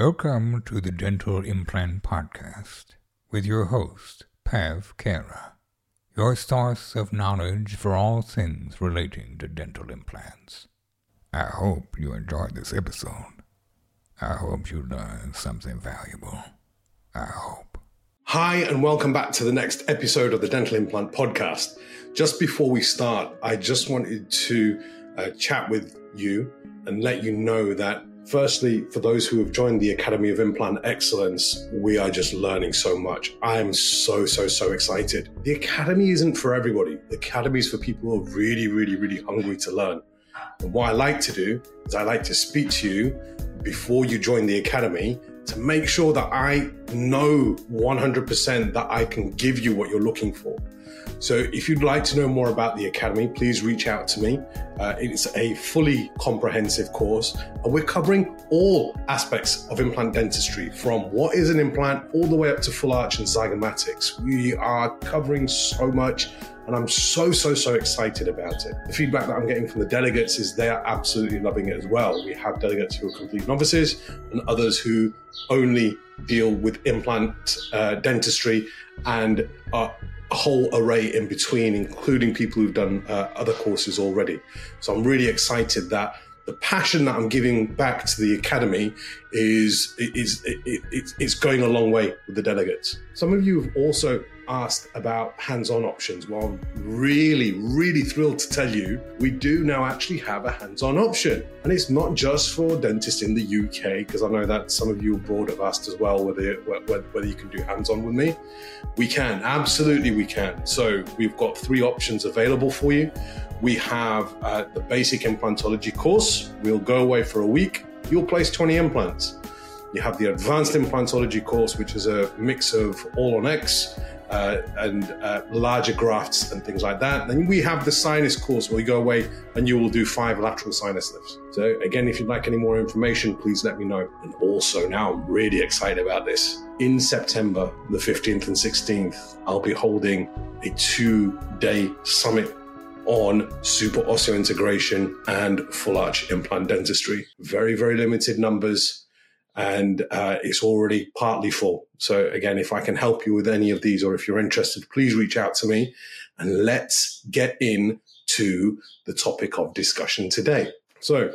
Welcome to the Dental Implant Podcast with your host, Pav Khera, your source of knowledge for all things relating to dental implants. I hope you enjoyed this episode. I hope you learned something valuable. I hope. Hi, and welcome back to the next episode of the Dental Implant Podcast. Just before we start, I just wanted to uh, chat with you and let you know that Firstly, for those who have joined the Academy of Implant Excellence, we are just learning so much. I am so, so, so excited. The Academy isn't for everybody. The Academy is for people who are really, really, really hungry to learn. And what I like to do is I like to speak to you before you join the Academy to make sure that I know 100% that I can give you what you're looking for. So if you'd like to know more about the Academy, please reach out to me. Uh, it's a fully comprehensive course, and we're covering all aspects of implant dentistry from what is an implant all the way up to full arch and zygomatics. We are covering so much and I'm so, so, so excited about it. The feedback that I'm getting from the delegates is they are absolutely loving it as well. We have delegates who are complete novices and others who only deal with implant uh, dentistry and a whole array in between, including people who've done uh, other courses already. So I'm really excited that the passion that I'm giving back to the academy is is it's going a long way with the delegates. Some of you have also asked about hands-on options. Well, I'm really, really thrilled to tell you we do now actually have a hands-on option, and it's not just for dentists in the UK because I know that some of you abroad have asked as well whether whether, whether you can do hands-on with me. We can, absolutely, we can. So we've got three options available for you. We have uh, the basic implantology course. We'll go away for a week. You'll place 20 implants. You have the advanced implantology course, which is a mix of all on X uh, and uh, larger grafts and things like that. Then we have the sinus course where you go away and you will do five lateral sinus lifts. So again, if you'd like any more information, please let me know. And also now I'm really excited about this. In September, the 15th and 16th, I'll be holding a two day summit on super osseointegration and full arch implant dentistry. Very, very limited numbers and uh, it's already partly full. So again, if I can help you with any of these, or if you're interested, please reach out to me, and let's get in to the topic of discussion today. So,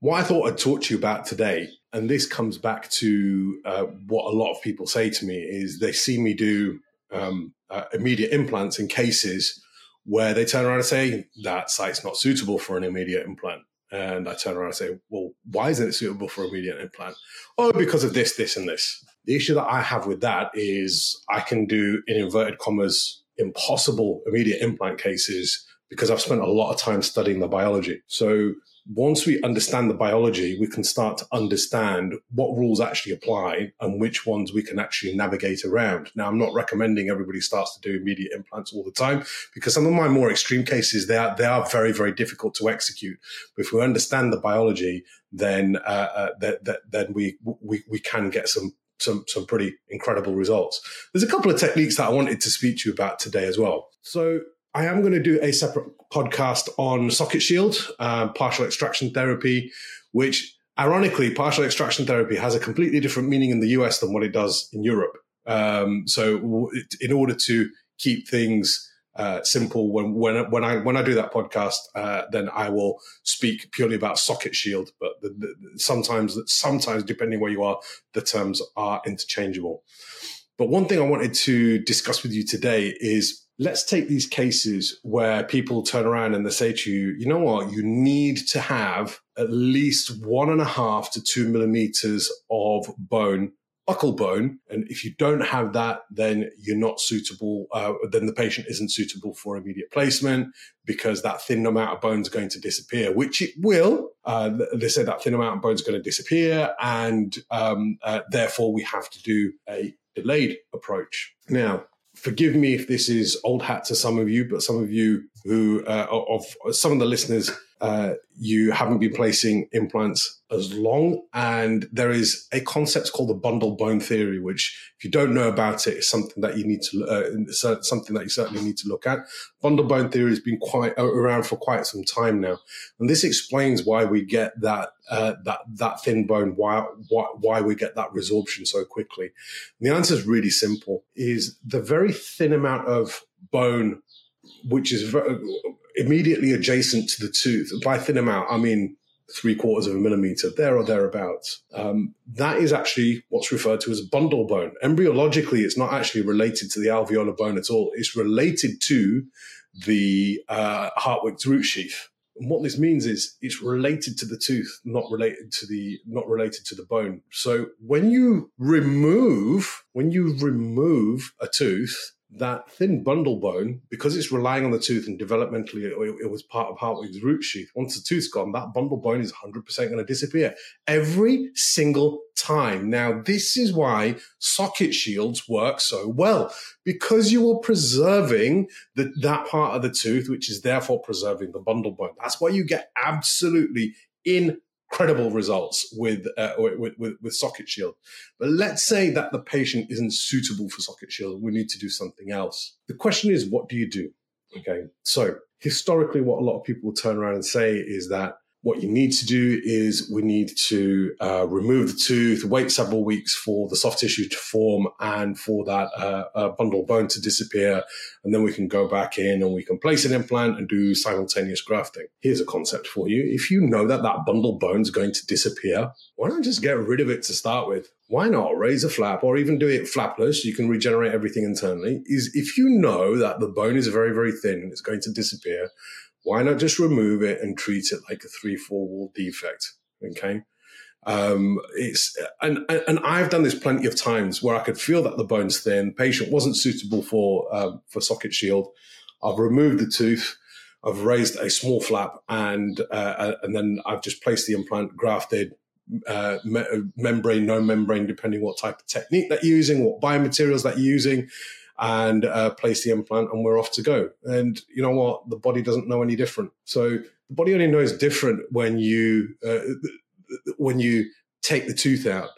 what I thought I'd talk to you about today, and this comes back to uh, what a lot of people say to me, is they see me do um, uh, immediate implants in cases where they turn around and say that site's not suitable for an immediate implant. And I turn around and say, well, why isn't it suitable for immediate implant? Oh, because of this, this, and this. The issue that I have with that is I can do, in inverted commas, impossible immediate implant cases because I've spent a lot of time studying the biology. So once we understand the biology, we can start to understand what rules actually apply and which ones we can actually navigate around. Now, I'm not recommending everybody starts to do immediate implants all the time because some of my more extreme cases, they are, they are very, very difficult to execute. But if we understand the biology, then, uh, uh, that, that, then we, we, we can get some some some pretty incredible results. There's a couple of techniques that I wanted to speak to you about today as well. So I am going to do a separate podcast on socket shield, uh, partial extraction therapy, which ironically, partial extraction therapy has a completely different meaning in the US than what it does in Europe. Um, so, in order to keep things uh, simple, when when when I when I do that podcast, uh, then I will speak purely about socket shield. But the, the, sometimes, sometimes depending where you are, the terms are interchangeable. But one thing I wanted to discuss with you today is let's take these cases where people turn around and they say to you, you know what, you need to have at least one and a half to two millimeters of bone, buccal bone. And if you don't have that, then you're not suitable, uh, then the patient isn't suitable for immediate placement because that thin amount of bone is going to disappear, which it will. Uh, they say that thin amount of bone is going to disappear. And um, uh, therefore, we have to do a delayed approach. Now, forgive me if this is old hat to some of you, but some of you who uh, of some of the listeners uh, you haven't been placing implants as long. And there is a concept called the bundle bone theory, which, if you don't know about it, is something that you need to uh, something that you certainly need to look at. Bundle bone theory has been quite uh, around for quite some time now, and this explains why we get that uh, that that thin bone, why, why why we get that resorption so quickly. And the answer is really simple: is the very thin amount of bone which is immediately adjacent to the tooth. By thin amount, I mean three quarters of a millimeter, there or thereabouts. Um, that is actually what's referred to as bundle bone. Embryologically, it's not actually related to the alveolar bone at all. It's related to the uh, Hertwig's root sheath. And what this means is it's related to the tooth, not related to the not related to the bone. So when you remove when you remove a tooth, that thin bundle bone, because it's relying on the tooth and developmentally it, it was part of Hertwig's root sheath. Once the tooth's gone, that bundle bone is 100% going to disappear every single time. Now, this is why socket shields work so well because you are preserving the, that part of the tooth, which is therefore preserving the bundle bone. That's why you get absolutely in incredible results with, uh, with, with, with socket shield. But let's say that the patient isn't suitable for socket shield. We need to do something else. The question is, what do you do? Okay. So historically, what a lot of people turn around and say is that what you need to do is we need to uh, remove the tooth, wait several weeks for the soft tissue to form and for that uh, uh, bundle bone to disappear. And then we can go back in and we can place an implant and do simultaneous grafting. Here's a concept for you. If you know that that bundle bone is going to disappear, why not just get rid of it to start with? Why not raise a flap or even do it flapless? You can regenerate everything internally. Is if you know that the bone is very, very thin and it's going to disappear, why not just remove it and treat it like a three, four wall defect? Okay. Um, it's and and I've done this plenty of times where I could feel that the bone's thin. Patient wasn't suitable for um, for socket shield. I've removed the tooth. I've raised a small flap, and uh, and then I've just placed the implant, grafted, uh, me- membrane, no membrane, depending what type of technique that you're using, what biomaterials that you're using, and uh, place the implant and we're off to go. And you know what? The body doesn't know any different. So the body only knows different when you uh, when you take the tooth out,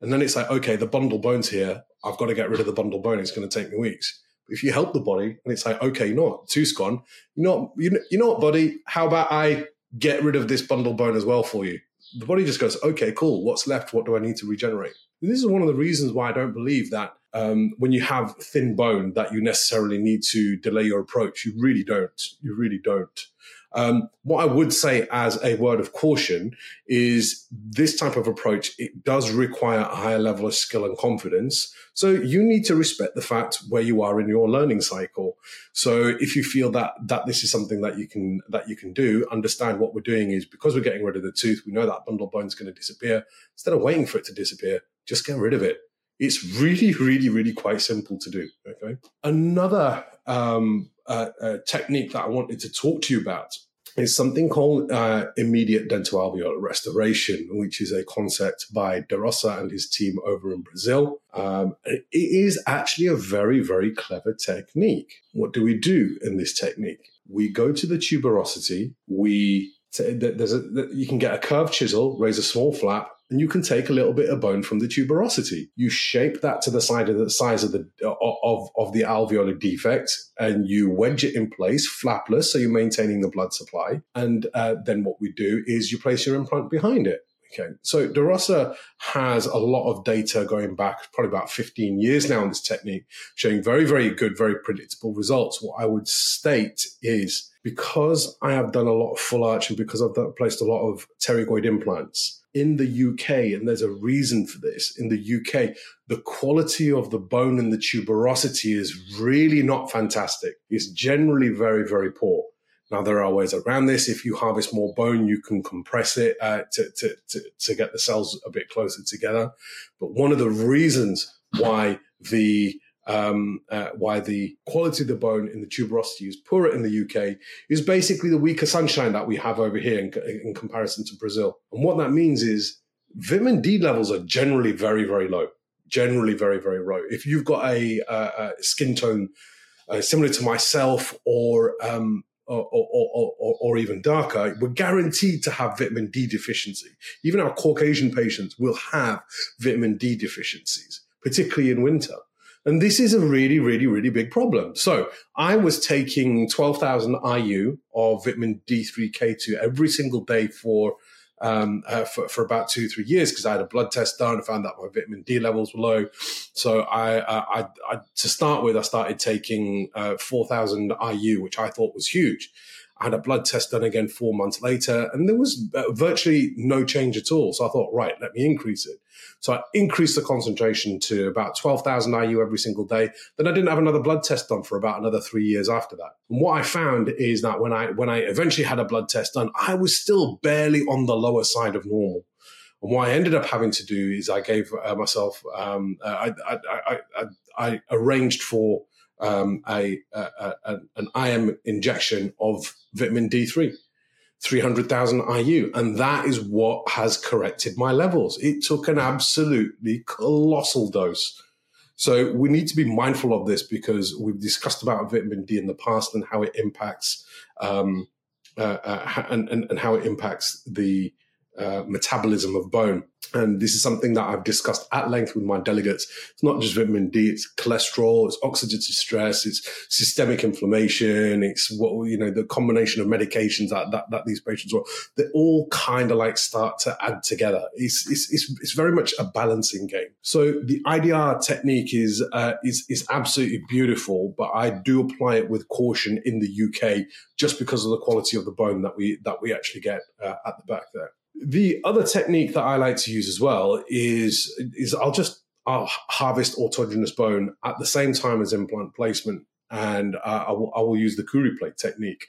and then it's like, okay, the bundle bone's here. I've got to get rid of the bundle bone. It's going to take me weeks. But if you help the body, and it's like, okay, you know what? Tooth's gone. You know, you know, you know what, buddy? How about I get rid of this bundle bone as well for you? The body just goes, okay, cool. What's left? What do I need to regenerate? This is one of the reasons why I don't believe that um, when you have thin bone that you necessarily need to delay your approach. You really don't. You really don't. Um, what I would say as a word of caution is this type of approach, it does require a higher level of skill and confidence. So you need to respect the fact where you are in your learning cycle. So if you feel that, that this is something that you can, that you can do, understand what we're doing is because we're getting rid of the tooth, we know that bundle bone is going to disappear. Instead of waiting for it to disappear, just get rid of it. It's really, really, really quite simple to do. Okay. Another um, uh, uh, technique that I wanted to talk to you about is something called uh, immediate dentoalveolar restoration, which is a concept by Da Rosa and his team over in Brazil. Um, it is actually a very, very clever technique. What do we do in this technique? We go to the tuberosity. We there's a, you can get a curved chisel, raise a small flap, and you can take a little bit of bone from the tuberosity. You shape that to the side of the size of the of of the alveolar defect, and you wedge it in place, flapless, so you're maintaining the blood supply. And uh, then what we do is you place your implant behind it. Okay, so Da Rosa has a lot of data going back probably about 15 years now on this technique, showing very, very good, very predictable results. What I would state is because I have done a lot of full arch and because I've placed a lot of pterygoid implants, in the UK, and there's a reason for this, in the UK, the quality of the bone and the tuberosity is really not fantastic. It's generally very, very poor. Now, there are ways around this. If you harvest more bone, you can compress it uh, to, to, to, to get the cells a bit closer together. But one of the reasons why the um, uh, why the quality of the bone in the tuberosity is poorer in the UK is basically the weaker sunshine that we have over here in, in comparison to Brazil. And what that means is vitamin D levels are generally very, very low. Generally, very, very low. If you've got a, a, a skin tone uh, similar to myself or um, or, or, or, or, even darker, we're guaranteed to have vitamin D deficiency. Even our Caucasian patients will have vitamin D deficiencies, particularly in winter. And this is a really, really, really big problem. So I was taking 12,000 IU of vitamin D3K2 every single day for um, uh, for, for about two, three years because I had a blood test done and found that my vitamin D levels were low. So I, uh, I, I to start with, I started taking uh, 4,000 IU, which I thought was huge. I had a blood test done again four months later, and there was uh, virtually no change at all. So I thought, right, let me increase it. So I increased the concentration to about 12,000 IU every single day. Then I didn't have another blood test done for about another three years after that. And what I found is that when I, when I eventually had a blood test done, I was still barely on the lower side of normal. And what I ended up having to do is I gave uh, myself, um, uh, I, I, I, I, arranged for um, a, a, a, an IM injection of vitamin D3. 300,000 IU. And that is what has corrected my levels. It took an absolutely colossal dose. So we need to be mindful of this because we've discussed about vitamin D in the past and how it impacts um, uh, uh, and, and, and, how it impacts the uh, metabolism of bone. And this is something that I've discussed at length with my delegates. It's not just vitamin D, it's cholesterol, it's oxidative stress, it's systemic inflammation, it's what, you know, the combination of medications that, that, that these patients are, they all kind of like start to add together. It's, it's, it's, it's, very much a balancing game. So the IDR technique is, uh, is, is absolutely beautiful, but I do apply it with caution in the UK just because of the quality of the bone that we, that we actually get uh, at the back there. The other technique that I like to use as well is is I'll just I'll harvest autogenous bone at the same time as implant placement, and uh, I, will, I will use the Khoury plate technique.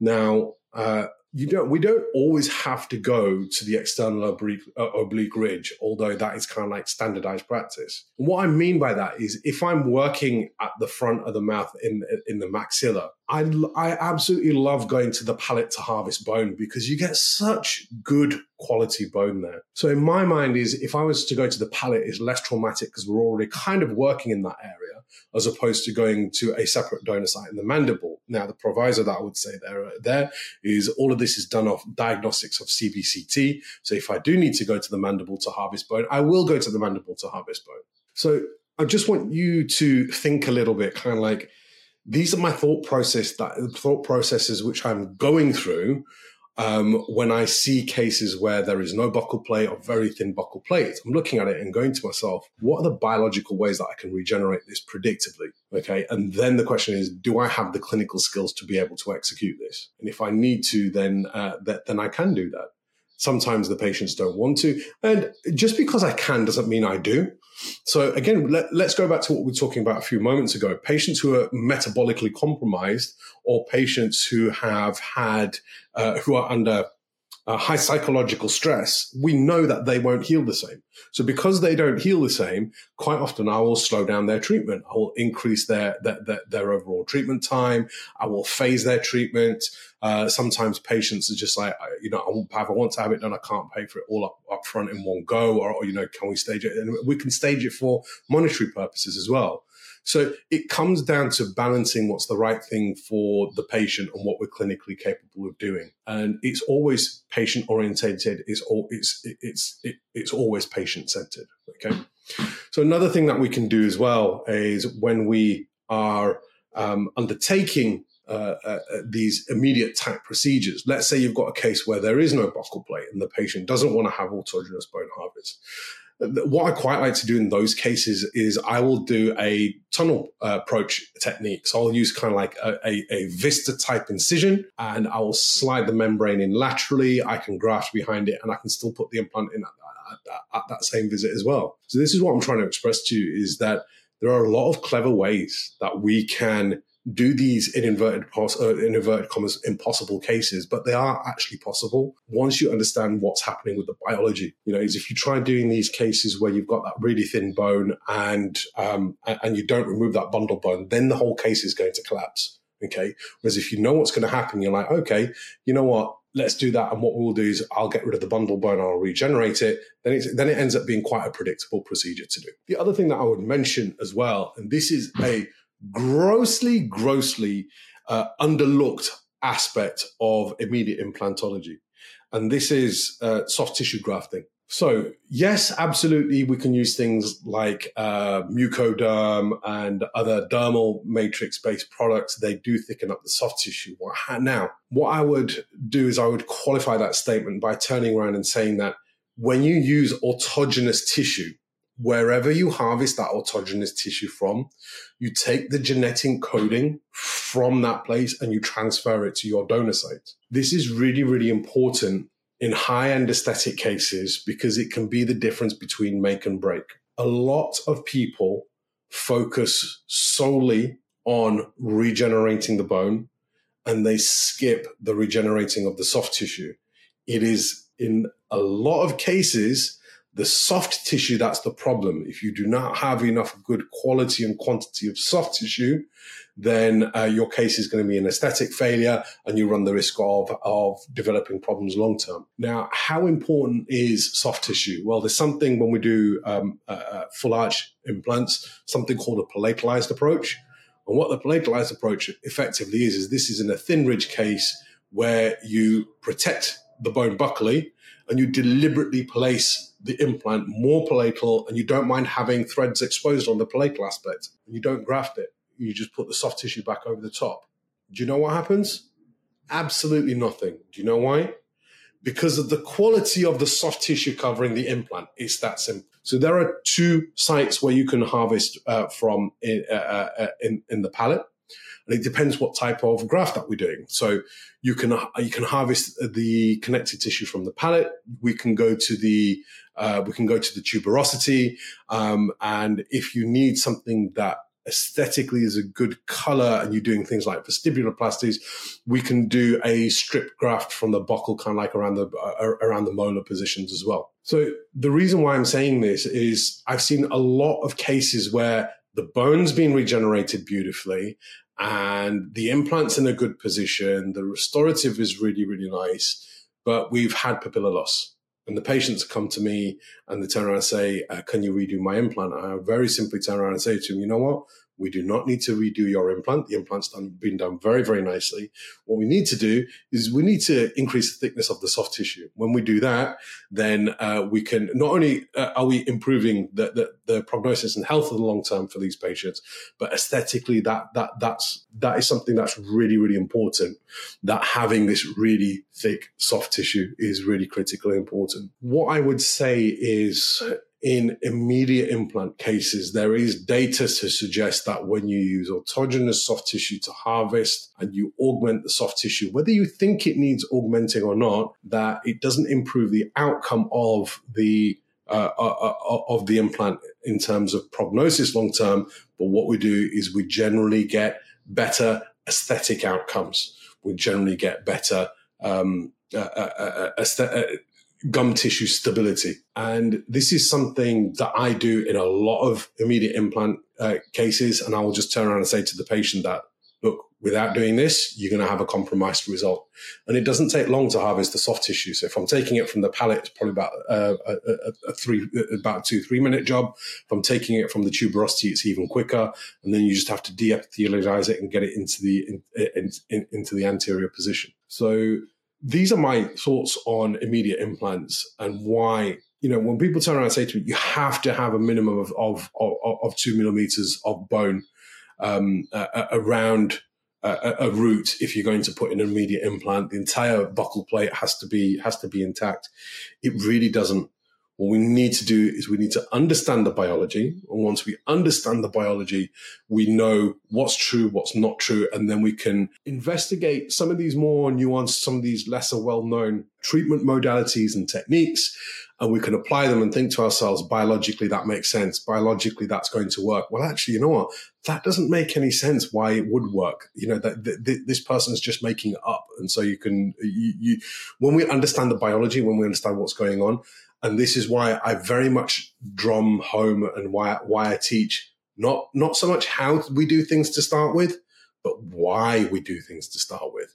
Now, uh, you don't we don't always have to go to the external oblique, uh, oblique ridge although that is kind of like standardized practice. What i mean by that is if i'm working at the front of the mouth in in the maxilla i i absolutely love going to the palate to harvest bone because you get such good quality bone there. So in my mind is if i was to go to the palate is less traumatic because we're already kind of working in that area as opposed to going to a separate donor site in the mandible. Now, the proviso that I would say there, there is all of this is done off diagnostics of CBCT. So if I do need to go to the mandible to harvest bone, I will go to the mandible to harvest bone. So I just want you to think a little bit, kind of like these are my thought process that the thought processes which I'm going through um, when I see cases where there is no buccal plate or very thin buccal plate, I'm looking at it and going to myself, what are the biological ways that I can regenerate this predictably? Okay. And then the question is, do I have the clinical skills to be able to execute this? And if I need to, then, uh, that, then I can do that. Sometimes the patients don't want to. And just because I can doesn't mean I do. So again, let, us go back to what we were talking about a few moments ago. Patients who are metabolically compromised or patients who have had, uh, who are under uh, high psychological stress, we know that they won't heal the same. So because they don't heal the same, quite often I will slow down their treatment. I will increase their, their, their, their overall treatment time. I will phase their treatment. Uh, sometimes patients are just like, you know, I want to have it done. I can't pay for it all up, up front in one go, or, or, you know, can we stage it? And we can stage it for monetary purposes as well. So it comes down to balancing what's the right thing for the patient and what we're clinically capable of doing. And it's always patient orientated. It's all it's it's it, it's always patient centered. Okay. So another thing that we can do as well is when we are um, undertaking uh, uh, these immediate type procedures. Let's say you've got a case where there is no buccal plate and the patient doesn't want to have autogenous bone harvest what I quite like to do in those cases is I will do a tunnel uh, approach technique. So I'll use kind of like a, a, a, vista type incision and I will slide the membrane in laterally. I can graft behind it and I can still put the implant in at, at, at that same visit as well. So this is what I'm trying to express to you is that there are a lot of clever ways that we can do these in inverted, pos- uh, in inverted commas impossible cases, but they are actually possible once you understand what's happening with the biology. You know, is if you try doing these cases where you've got that really thin bone and um, and you don't remove that bundle bone, then the whole case is going to collapse. Okay. Whereas if you know what's going to happen, you're like, okay, you know what? Let's do that. And what we'll do is I'll get rid of the bundle bone, I'll regenerate it. Then it, then it ends up being quite a predictable procedure to do. The other thing that I would mention as well, and this is a grossly, grossly uh, underlooked aspect of immediate implantology. And this is uh, soft tissue grafting. So yes, absolutely, we can use things like uh, mucoderm and other dermal matrix-based products. They do thicken up the soft tissue. Now, what I would do is I would qualify that statement by turning around and saying that when you use autogenous tissue, wherever you harvest that autogenous tissue from, you take the genetic coding from that place and you transfer it to your donor site. This is really, really important in high end aesthetic cases because it can be the difference between make and break. A lot of people focus solely on regenerating the bone and they skip the regenerating of the soft tissue. It is in a lot of cases the soft tissue that's the problem. If you do not have enough good quality and quantity of soft tissue, then uh, your case is going to be an aesthetic failure and you run the risk of, of developing problems long term. Now, how important is soft tissue? Well, there's something when we do um, uh, uh, full arch implants, something called a palatalized approach. And what the palatalized approach effectively is, is this is in a thin ridge case where you protect the bone buccally and you deliberately place the implant more palatal and you don't mind having threads exposed on the palatal aspect and you don't graft it you just put the soft tissue back over the top. Do you know what happens? Absolutely nothing. Do you know why? Because of the quality of the soft tissue covering the implant. It's that simple. So there are two sites where you can harvest uh, from in, uh, uh, in, in the palate. And it depends what type of graft that we're doing. So you can you can harvest the connective tissue from the palate. We can go to the uh, we can go to the tuberosity, um, and if you need something that aesthetically is a good color and you're doing things like vestibuloplasties, we can do a strip graft from the buccal, kind of like around the uh, around the molar positions as well. So the reason why I'm saying this is I've seen a lot of cases where the bone's been regenerated beautifully and the implant's in a good position. The restorative is really, really nice, but we've had papilla loss. And the patients come to me and they turn around and say, uh, Can you redo my implant? I very simply turn around and say to them, You know what? We do not need to redo your implant. The implant's done, been done very, very nicely. What we need to do is we need to increase the thickness of the soft tissue. When we do that, then uh, we can not only uh, are we improving the, the, the, prognosis and health in the long term for these patients, but aesthetically, that that that's that is something that's really, really important. That having this really thick soft tissue is really critically important. What I would say is in immediate implant cases, there is data to suggest that when you use autogenous soft tissue to harvest and you augment the soft tissue, whether you think it needs augmenting or not, that it doesn't improve the outcome of the uh, uh, uh, of the implant in terms of prognosis long term. But what we do is we generally get better aesthetic outcomes. We generally get better um, uh, uh, uh, gum tissue stability. And this is something that I do in a lot of immediate implant uh, cases. And I will just turn around and say to the patient that, look, without doing this, you're going to have a compromised result. And it doesn't take long to harvest the soft tissue. So if I'm taking it from the palate, it's probably about uh, a, a, three, about two, three minute job. If I'm taking it from the tuberosity, it's even quicker. And then you just have to deepithelialize it and get it into the, in, in, in, into the anterior position. So these are my thoughts on immediate implants and why you know when people turn around and say to me you have to have a minimum of of of, of two millimeters of bone um, uh, around a, a, root if you're going to put in an immediate implant the entire buccal plate has to be has to be intact. It really doesn't what we need to do is we need to understand the biology. And once we understand the biology, we know what's true, what's not true. And then we can investigate some of these more nuanced, some of these lesser well known treatment modalities and techniques. And we can apply them and think to ourselves, biologically, that makes sense. Biologically, that's going to work. Well, actually, you know what? That doesn't make any sense why it would work. You know, that, that this person is just making it up. And so you can, you, you, when we understand the biology, when we understand what's going on, and this is why I very much drum home and why why I teach not not so much how we do things to start with, but why we do things to start with.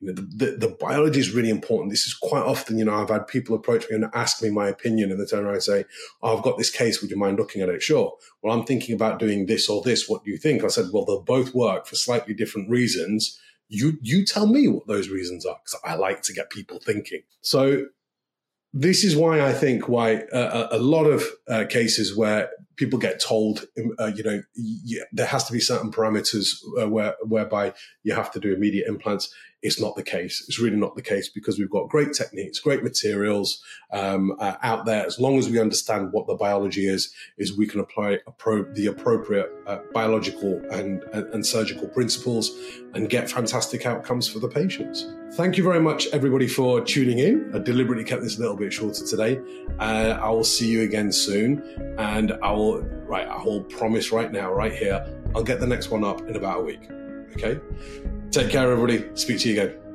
You know, the, the, the, biology is really important. This is quite often, you know, I've had people approach me and ask me my opinion, and they turn around and say, oh, "I've got this case. Would you mind looking at it?" Sure. Well, I'm thinking about doing this or this. What do you think? I said, "Well, they'll both work for slightly different reasons." you you tell me what those reasons are because I like to get people thinking. So this is why I think why uh, a lot of uh, cases where people get told, uh, you know, there has to be certain parameters uh, where whereby you have to do immediate implants. It's not the case. It's really not the case because we've got great techniques, great materials um, uh, out there. As long as we understand what the biology is, is we can apply appro- the appropriate uh, biological and, and, and surgical principles and get fantastic outcomes for the patients. Thank you very much, everybody, for tuning in. I deliberately kept this a little bit shorter today. Uh, I will see you again soon, and I will right. I will promise right now, right here, I'll get the next one up in about a week. Okay. Take care, everybody. Speak to you again.